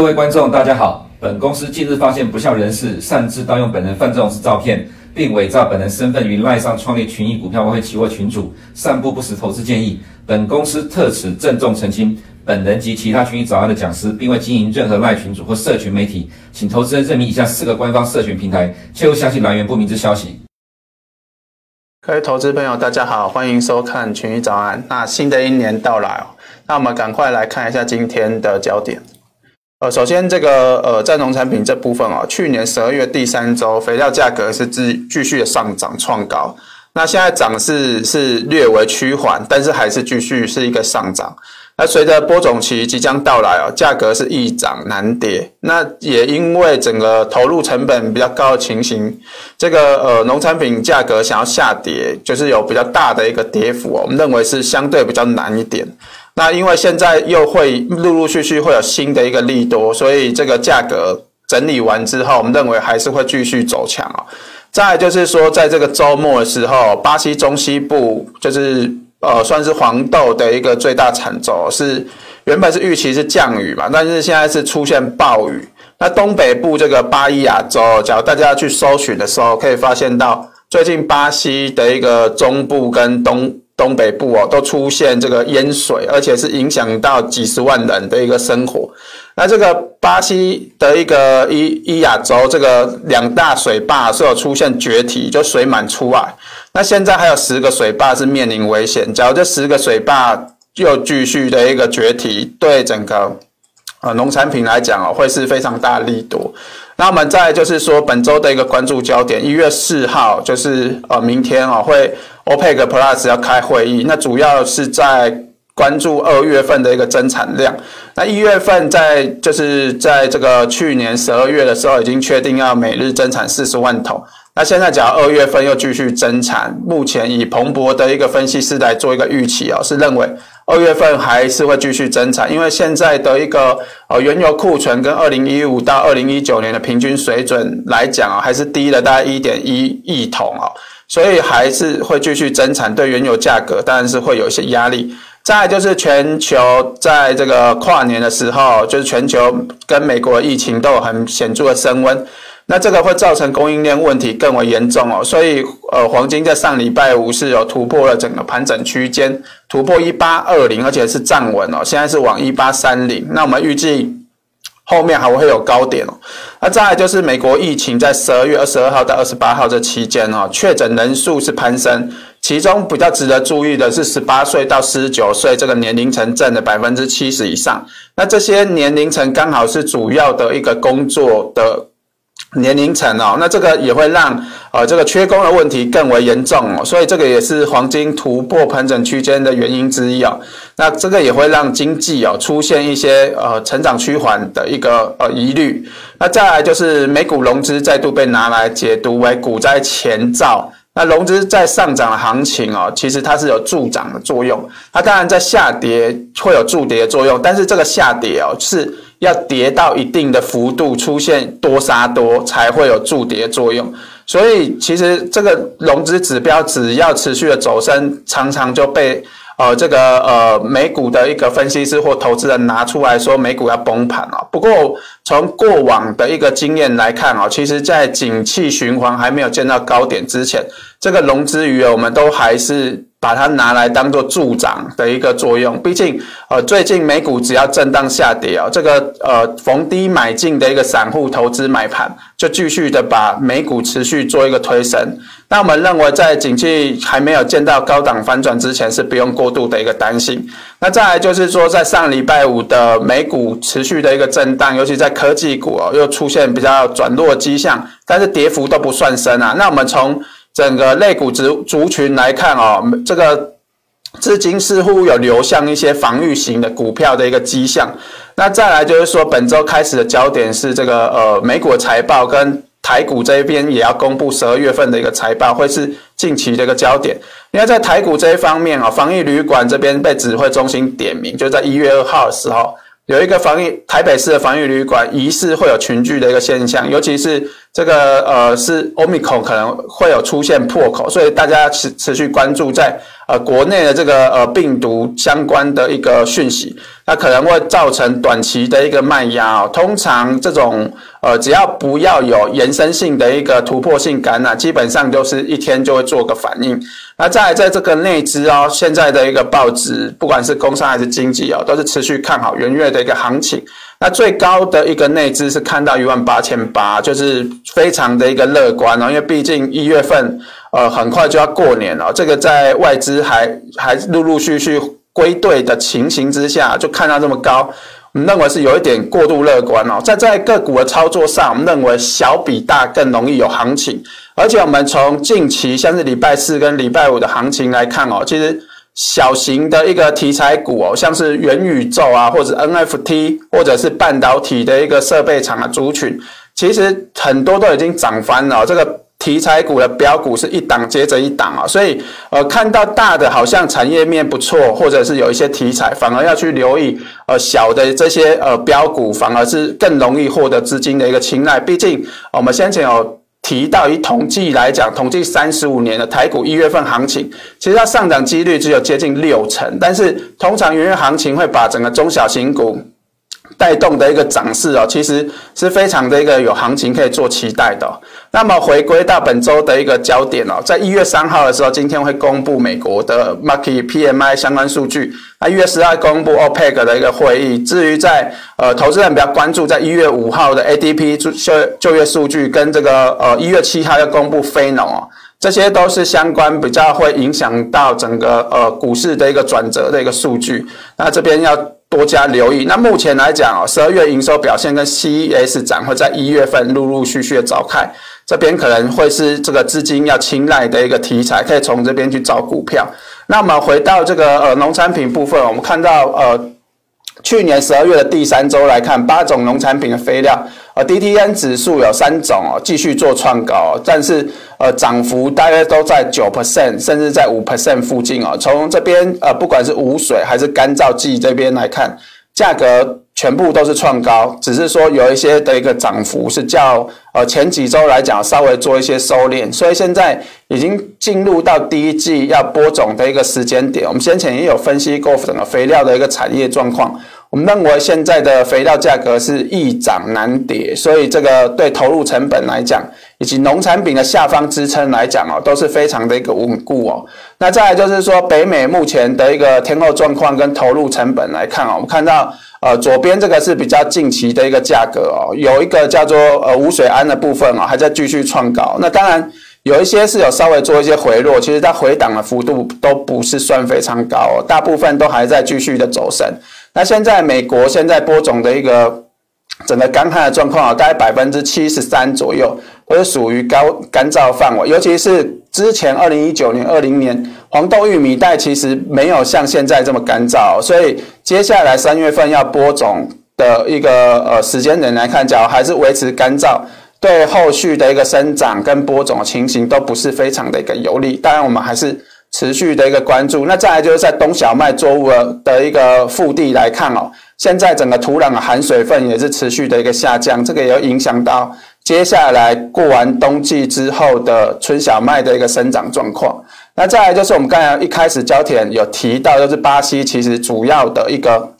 各位观众，大家好。本公司近日发现不肖人士擅自盗用本人范仲式照片，并伪造本人身份于赖上创立群益股票外汇期货群组，散布不实投资建议。本公司特此郑重澄清，本人及其他群益早安的讲师，并未经营任何赖群组或社群媒体，请投资人认明以下四个官方社群平台，切勿相信来源不明之消息。各位投资朋友，大家好，欢迎收看群益早安。那新的一年到来哦，那我们赶快来看一下今天的焦点。呃，首先这个呃，在农产品这部分啊，去年十二月第三周，肥料价格是继继续的上涨创高。那现在涨势是略微趋缓，但是还是继续是一个上涨。那随着播种期即将到来哦，价格是易涨难跌。那也因为整个投入成本比较高的情形，这个呃农产品价格想要下跌，就是有比较大的一个跌幅哦，我们认为是相对比较难一点。那因为现在又会陆陆续续会有新的一个利多，所以这个价格整理完之后，我们认为还是会继续走强啊。再就是说，在这个周末的时候，巴西中西部就是呃算是黄豆的一个最大产州，是原本是预期是降雨嘛，但是现在是出现暴雨。那东北部这个巴伊亚州，假如大家去搜寻的时候，可以发现到最近巴西的一个中部跟东。东北部哦，都出现这个淹水，而且是影响到几十万人的一个生活。那这个巴西的一个伊伊亚州，这个两大水坝是有出现决堤，就水满出来。那现在还有十个水坝是面临危险。假如这十个水坝又继续的一个决堤，对整个呃农产品来讲哦，会是非常大力度。那我们再就是说，本周的一个关注焦点，一月四号就是呃明天啊会。OPEC Plus 要开会议，那主要是在关注二月份的一个增产量。那一月份在就是在这个去年十二月的时候已经确定要每日增产四十万桶。那现在假如二月份又继续增产，目前以彭博的一个分析师来做一个预期啊，是认为二月份还是会继续增产，因为现在的一个呃原油库存跟二零一五到二零一九年的平均水准来讲啊，还是低了大概一点一亿桶啊。所以还是会继续增产，对原油价格当然是会有一些压力。再就是全球在这个跨年的时候，就是全球跟美国疫情都有很显著的升温，那这个会造成供应链问题更为严重哦。所以呃，黄金在上礼拜五是有突破了整个盘整区间，突破一八二零，而且是站稳哦，现在是往一八三零。那我们预计。后面还会有高点哦，那再就是美国疫情在十二月二十二号到二十八号这期间哦，确诊人数是攀升，其中比较值得注意的是十八岁到四十九岁这个年龄层占了百分之七十以上，那这些年龄层刚好是主要的一个工作的。年龄层哦，那这个也会让呃这个缺工的问题更为严重哦，所以这个也是黄金突破盘整区间的原因之一哦。那这个也会让经济哦出现一些呃成长趋缓的一个呃疑虑。那再来就是美股融资再度被拿来解读为股灾前兆。那融资在上涨的行情哦，其实它是有助涨的作用。它当然在下跌会有助跌的作用，但是这个下跌哦是。要跌到一定的幅度，出现多杀多，才会有助跌作用。所以，其实这个融资指标只要持续的走升，常常就被呃这个呃美股的一个分析师或投资人拿出来说美股要崩盘了。不过，从过往的一个经验来看啊，其实在景气循环还没有见到高点之前，这个融资余额我们都还是。把它拿来当做助涨的一个作用，毕竟，呃，最近美股只要震荡下跌哦，这个呃逢低买进的一个散户投资买盘，就继续的把美股持续做一个推升。那我们认为，在景气还没有见到高档反转之前，是不用过度的一个担心。那再来就是说，在上礼拜五的美股持续的一个震荡，尤其在科技股哦，又出现比较转弱迹象，但是跌幅都不算深啊。那我们从整个类股族族群来看哦，这个资金似乎有流向一些防御型的股票的一个迹象。那再来就是说，本周开始的焦点是这个呃美股财报跟台股这一边也要公布十二月份的一个财报，会是近期的一个焦点。因为在台股这一方面啊，防疫旅馆这边被指挥中心点名，就在一月二号的时候。有一个防疫台北市的防疫旅馆疑似会有群聚的一个现象，尤其是这个呃是 Omicron 可能会有出现破口，所以大家持持续关注在呃国内的这个呃病毒相关的一个讯息，那可能会造成短期的一个卖压哦。通常这种呃只要不要有延伸性的一个突破性感染，基本上就是一天就会做个反应。那再来在这个内资哦，现在的一个报纸，不管是工商还是经济哦，都是持续看好元月的一个行情。那最高的一个内资是看到一万八千八，就是非常的一个乐观哦，因为毕竟一月份呃很快就要过年了，这个在外资还还陆陆续续归队的情形之下，就看到这么高，我们认为是有一点过度乐观哦。在在个股的操作上，我们认为小比大更容易有行情，而且我们从近期像是礼拜四跟礼拜五的行情来看哦，其实。小型的一个题材股哦，像是元宇宙啊，或者 NFT，或者是半导体的一个设备厂的族群，其实很多都已经涨翻了。这个题材股的标股是一档接着一档啊，所以呃，看到大的好像产业面不错，或者是有一些题材，反而要去留意呃小的这些呃标股，反而是更容易获得资金的一个青睐。毕竟我们先前有。提到以统计来讲，统计三十五年的台股一月份行情，其实它上涨几率只有接近六成，但是通常元月行情会把整个中小型股。带动的一个涨势哦，其实是非常的一个有行情可以做期待的。那么回归到本周的一个焦点哦，在一月三号的时候，今天会公布美国的 market PMI 相关数据。那一月十二公布 OPEC 的一个会议。至于在呃，投资人比较关注，在一月五号的 ADP 就就业数据跟这个呃一月七号要公布非农哦，这些都是相关比较会影响到整个呃股市的一个转折的一个数据。那这边要。多加留意。那目前来讲哦，十二月营收表现跟 CES 展会在一月份陆陆续续的召开，这边可能会是这个资金要青睐的一个题材，可以从这边去找股票。那我们回到这个呃农产品部分，我们看到呃。去年十二月的第三周来看，八种农产品的肥料，，DTN 指数有三种哦，继续做创高，但是呃，涨幅大约都在九 percent，甚至在五 percent 附近哦。从这边呃，不管是无水还是干燥剂这边来看，价格全部都是创高，只是说有一些的一个涨幅是较呃前几周来讲稍微做一些收敛，所以现在已经进入到第一季要播种的一个时间点。我们先前也有分析过整个肥料的一个产业状况。我们认为现在的肥料价格是易涨难跌，所以这个对投入成本来讲，以及农产品的下方支撑来讲哦，都是非常的一个稳固哦。那再来就是说，北美目前的一个天候状况跟投入成本来看哦，我们看到呃左边这个是比较近期的一个价格哦，有一个叫做呃无水銨的部分哦，还在继续创高。那当然有一些是有稍微做一些回落，其实它回档的幅度都不是算非常高哦，大部分都还在继续的走升。那现在美国现在播种的一个整个干旱的状况啊，大概百分之七十三左右都是属于高干燥范围，尤其是之前二零一九年、二零年黄豆、玉米带其实没有像现在这么干燥，所以接下来三月份要播种的一个呃时间点来看，假如还是维持干燥，对后续的一个生长跟播种的情形都不是非常的一个有利。当然，我们还是。持续的一个关注，那再来就是在冬小麦作物的一个腹地来看哦，现在整个土壤的含水分也是持续的一个下降，这个也有影响到接下来过完冬季之后的春小麦的一个生长状况。那再来就是我们刚才一开始焦点有提到，就是巴西其实主要的一个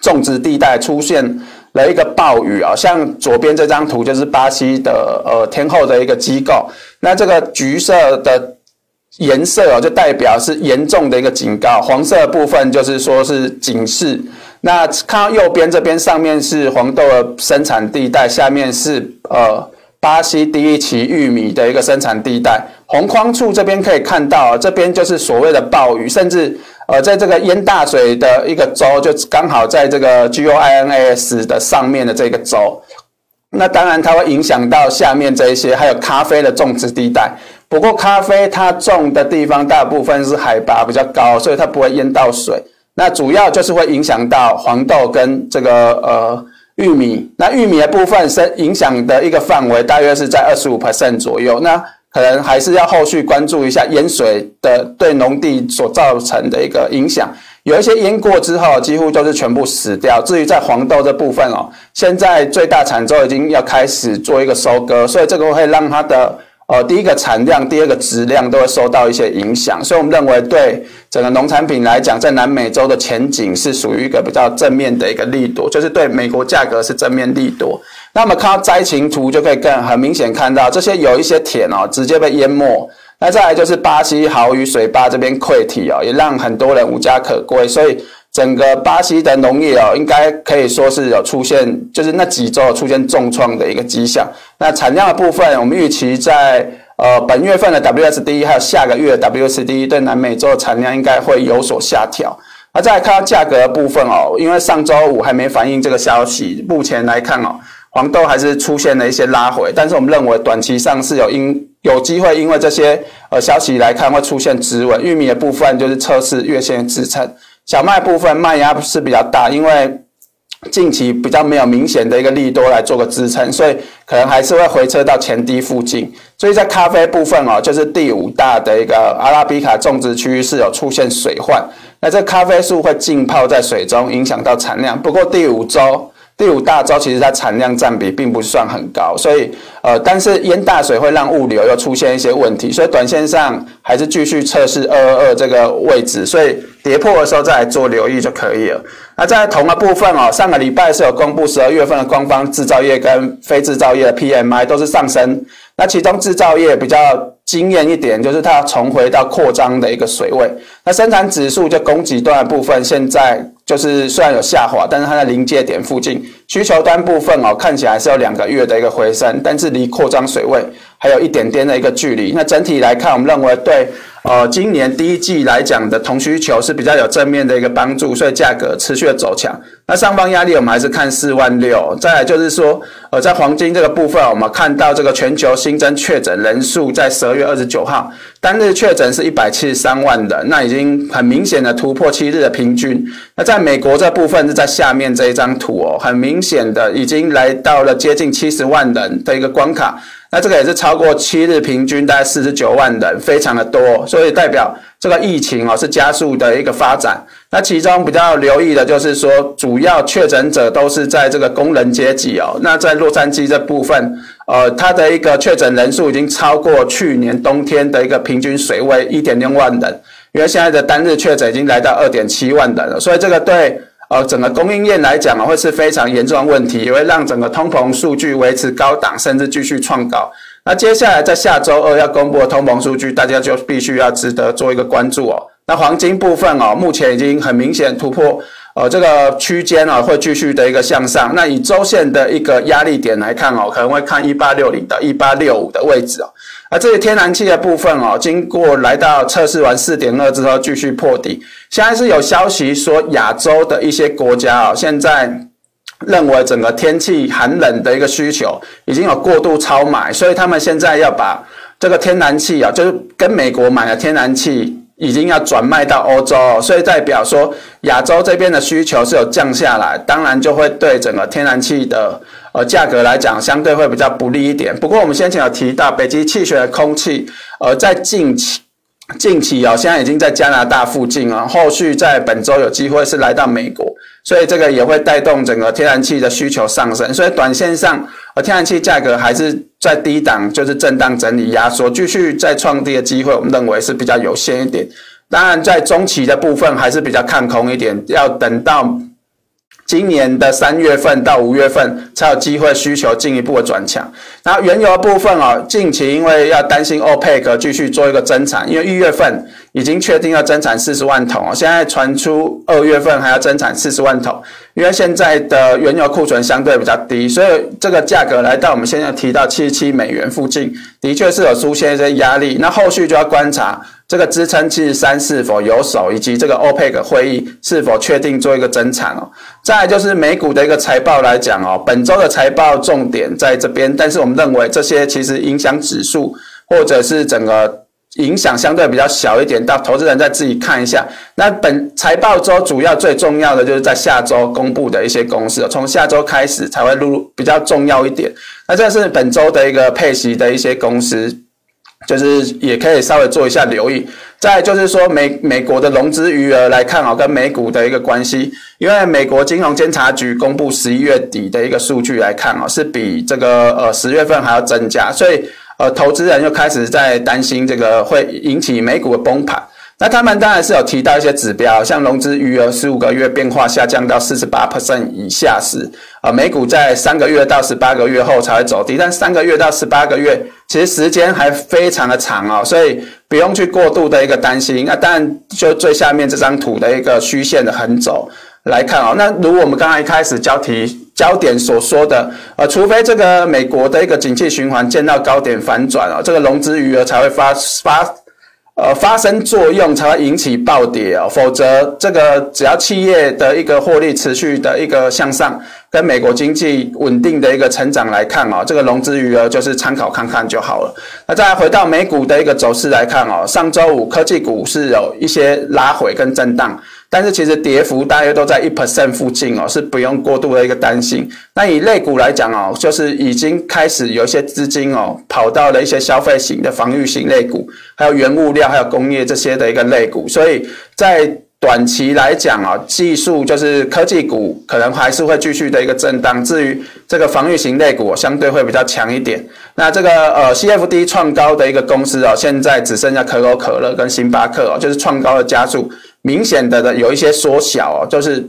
种植地带出现了一个暴雨啊，像左边这张图就是巴西的呃天后的一个机构，那这个橘色的。颜色哦，就代表是严重的一个警告，黄色的部分就是说是警示。那看到右边这边，上面是黄豆的生产地带，下面是呃巴西第一期玉米的一个生产地带。红框处这边可以看到，这边就是所谓的暴雨，甚至呃在这个淹大水的一个州，就刚好在这个 GOINAS 的上面的这个州。那当然它会影响到下面这一些，还有咖啡的种植地带。不过咖啡它种的地方大部分是海拔比较高，所以它不会淹到水。那主要就是会影响到黄豆跟这个呃玉米。那玉米的部分是影响的一个范围大约是在二十五 percent 左右。那可能还是要后续关注一下淹水的对农地所造成的一个影响。有一些淹过之后，几乎都是全部死掉。至于在黄豆这部分哦，现在最大产州已经要开始做一个收割，所以这个会让它的。呃，第一个产量，第二个质量都会受到一些影响，所以我们认为对整个农产品来讲，在南美洲的前景是属于一个比较正面的一个力度，就是对美国价格是正面力度。那么看到灾情图就可以更很明显看到，这些有一些田哦，直接被淹没。那再来就是巴西豪雨水坝这边溃堤哦，也让很多人无家可归，所以整个巴西的农业哦，应该可以说是有出现，就是那几周出现重创的一个迹象。那产量的部分，我们预期在呃本月份的 WSD 还有下个月的 WSD 对南美洲的产量应该会有所下调。那再来看到价格的部分哦，因为上周五还没反映这个消息，目前来看哦，黄豆还是出现了一些拉回，但是我们认为短期上是有因有机会因为这些呃消息来看会出现止稳。玉米的部分就是测试月线支撑，小麦部分卖压是比较大，因为。近期比较没有明显的一个利多来做个支撑，所以可能还是会回撤到前低附近。所以在咖啡部分哦，就是第五大的一个阿拉比卡种植区域是有出现水患，那这咖啡树会浸泡在水中，影响到产量。不过第五周。第五大洲其实它产量占比并不算很高，所以呃，但是淹大水会让物流又出现一些问题，所以短线上还是继续测试二二二这个位置，所以跌破的时候再来做留意就可以了。那在同个部分哦，上个礼拜是有公布十二月份的官方制造业跟非制造业的 PMI 都是上升，那其中制造业比较惊艳一点，就是它重回到扩张的一个水位。那生产指数就供给端的部分现在。就是虽然有下滑，但是它在临界点附近，需求端部分哦，看起来是有两个月的一个回升，但是离扩张水位还有一点点的一个距离。那整体来看，我们认为对。呃，今年第一季来讲的同需求是比较有正面的一个帮助，所以价格持续的走强。那上方压力我们还是看四万六。再来就是说，呃，在黄金这个部分，我们看到这个全球新增确诊人数在十二月二十九号单日确诊是一百七十三万人，那已经很明显的突破七日的平均。那在美国这部分是在下面这一张图哦，很明明显的已经来到了接近七十万人的一个关卡。那这个也是超过七日平均大概四十九万人，非常的多，所以代表这个疫情哦是加速的一个发展。那其中比较留意的就是说，主要确诊者都是在这个工人阶级哦。那在洛杉矶这部分，呃，它的一个确诊人数已经超过去年冬天的一个平均水位一点六万人，因为现在的单日确诊已经来到二点七万人了，所以这个对。呃，整个供应链来讲啊，会是非常严重的问题，也会让整个通膨数据维持高档，甚至继续创高。那接下来在下周二要公布的通膨数据，大家就必须要值得做一个关注哦。那黄金部分哦，目前已经很明显突破，呃，这个区间啊，会继续的一个向上。那以周线的一个压力点来看哦，可能会看一八六零到一八六五的位置哦。而这些天然气的部分哦，经过来到测试完四点二之后，继续破底。现在是有消息说，亚洲的一些国家啊，现在认为整个天气寒冷的一个需求已经有过度超买，所以他们现在要把这个天然气啊，就是跟美国买的天然气。已经要转卖到欧洲，所以代表说亚洲这边的需求是有降下来，当然就会对整个天然气的呃价格来讲，相对会比较不利一点。不过我们先前有提到北极气旋的空气，呃，在近期近期哦，现在已经在加拿大附近啊，后续在本周有机会是来到美国。所以这个也会带动整个天然气的需求上升，所以短线上，呃，天然气价格还是在低档，就是震荡整理压缩，继续再创低的机会，我们认为是比较有限一点。当然，在中期的部分还是比较看空一点，要等到。今年的三月份到五月份才有机会需求进一步的转强。然后原油部分哦，近期因为要担心 OPEC 继续做一个增产，因为一月份已经确定要增产四十万桶哦，现在传出二月份还要增产四十万桶，因为现在的原油库存相对比较低，所以这个价格来到我们现在提到七十七美元附近，的确是有出现一些压力。那后续就要观察。这个支撑七十三是否有手，以及这个 OPEC 会议是否确定做一个增产哦。再来就是美股的一个财报来讲哦，本周的财报重点在这边，但是我们认为这些其实影响指数或者是整个影响相对比较小一点，到投资人再自己看一下。那本财报周主要最重要的就是在下周公布的一些公司，从下周开始才会录比较重要一点。那这是本周的一个配息的一些公司。就是也可以稍微做一下留意，再就是说美美国的融资余额来看啊，跟美股的一个关系，因为美国金融监察局公布十一月底的一个数据来看啊，是比这个呃十月份还要增加，所以呃，投资人又开始在担心这个会引起美股的崩盘。那他们当然是有提到一些指标，像融资余额十五个月变化下降到四十八 percent 以下时，呃，美股在三个月到十八个月后才会走低，但三个月到十八个月其实时间还非常的长哦，所以不用去过度的一个担心。那当然就最下面这张图的一个虚线的横轴来看哦，那如果我们刚才一开始交题焦点所说的，呃，除非这个美国的一个景气循环见到高点反转哦，这个融资余额才会发发。呃，发生作用才会引起暴跌哦，否则这个只要企业的一个获利持续的一个向上，跟美国经济稳定的一个成长来看哦，这个融资余额就是参考看看就好了。那再回到美股的一个走势来看哦，上周五科技股是有一些拉回跟震荡。但是其实跌幅大约都在一 percent 附近哦，是不用过度的一个担心。那以类股来讲哦，就是已经开始有一些资金哦，跑到了一些消费型的防御型类股，还有原物料、还有工业这些的一个类股。所以在短期来讲啊，技术就是科技股可能还是会继续的一个震荡。至于这个防御型类股，相对会比较强一点。那这个呃 CFD 创高的一个公司哦，现在只剩下可口可乐跟星巴克哦，就是创高的加速。明显的的有一些缩小哦，就是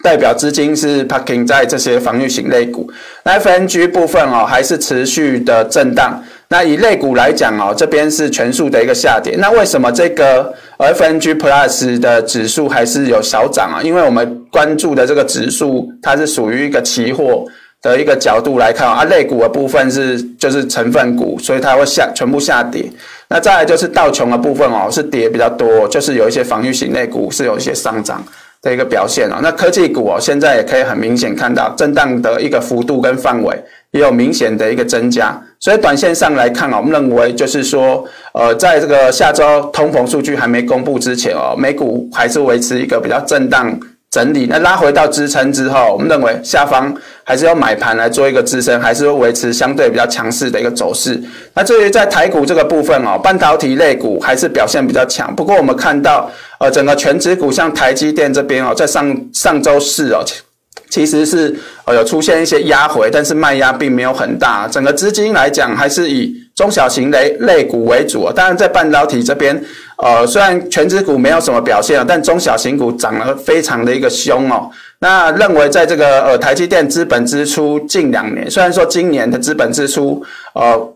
代表资金是 parking 在这些防御型类股。那 FNG 部分哦，还是持续的震荡。那以类股来讲哦，这边是全数的一个下跌。那为什么这个 FNG Plus 的指数还是有小涨啊？因为我们关注的这个指数，它是属于一个期货的一个角度来看啊，类股的部分是就是成分股，所以它会下全部下跌。那再来就是道琼的部分哦，是跌比较多，就是有一些防御型类股是有一些上涨的一个表现哦。那科技股哦，现在也可以很明显看到震荡的一个幅度跟范围也有明显的一个增加。所以短线上来看哦，我们认为就是说，呃，在这个下周通膨数据还没公布之前哦，美股还是维持一个比较震荡。整理，那拉回到支撑之后，我们认为下方还是要买盘来做一个支撑，还是会维持相对比较强势的一个走势。那至于在台股这个部分哦，半导体类股还是表现比较强。不过我们看到，呃，整个全指股像台积电这边哦，在上上周四哦。其实是呃有出现一些压回，但是卖压并没有很大。整个资金来讲，还是以中小型类类股为主。当然，在半导体这边，呃，虽然权值股没有什么表现啊，但中小型股涨得非常的一个凶哦。那认为在这个呃台积电资本支出近两年，虽然说今年的资本支出呃。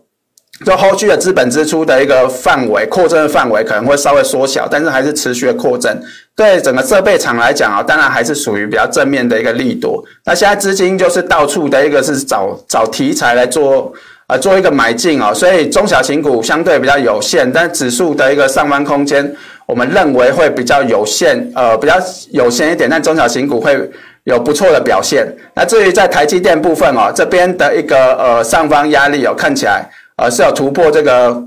就后续的资本支出的一个范围扩增的范围可能会稍微缩小，但是还是持续的扩增。对整个设备厂来讲啊，当然还是属于比较正面的一个利多。那现在资金就是到处的一个是找找题材来做啊做一个买进哦，所以中小型股相对比较有限，但指数的一个上方空间我们认为会比较有限，呃比较有限一点，但中小型股会有不错的表现。那至于在台积电部分哦，这边的一个呃上方压力哦，看起来。呃，是有突破这个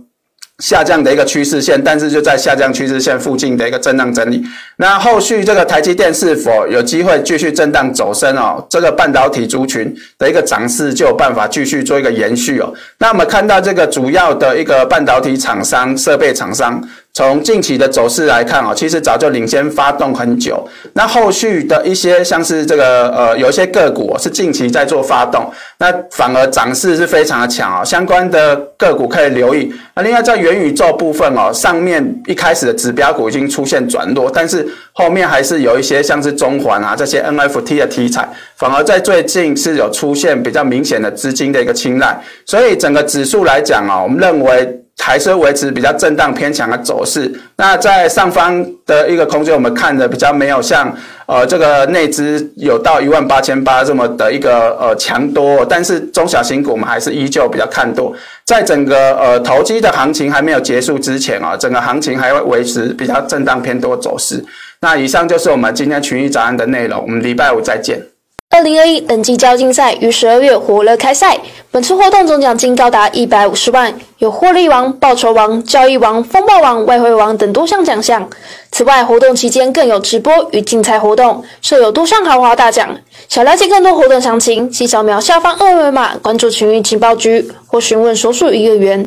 下降的一个趋势线，但是就在下降趋势线附近的一个震荡整理。那后续这个台积电是否有机会继续震荡走升哦？这个半导体族群的一个涨势就有办法继续做一个延续哦。那我们看到这个主要的一个半导体厂商、设备厂商。从近期的走势来看啊，其实早就领先发动很久。那后续的一些像是这个呃，有一些个股是近期在做发动，那反而涨势是非常的强啊。相关的个股可以留意。那另外在元宇宙部分哦，上面一开始的指标股已经出现转弱，但是后面还是有一些像是中环啊这些 NFT 的题材，反而在最近是有出现比较明显的资金的一个青睐。所以整个指数来讲啊，我们认为。还是维持比较震荡偏强的走势。那在上方的一个空间，我们看的比较没有像呃这个内资有到一万八千八这么的一个呃强多，但是中小型股我们还是依旧比较看多。在整个呃投机的行情还没有结束之前啊，整个行情还会维持比较震荡偏多走势。那以上就是我们今天群益早安的内容，我们礼拜五再见。二零二一等级交竞赛于十二月火热开赛，本次活动总奖金高达一百五十万，有获利王、报酬王、交易王、风暴王、外汇王等多项奖项。此外，活动期间更有直播与竞猜活动，设有多项豪华大奖。想了解更多活动详情，请扫描下方二维码关注群益情报局或询问所属营业员。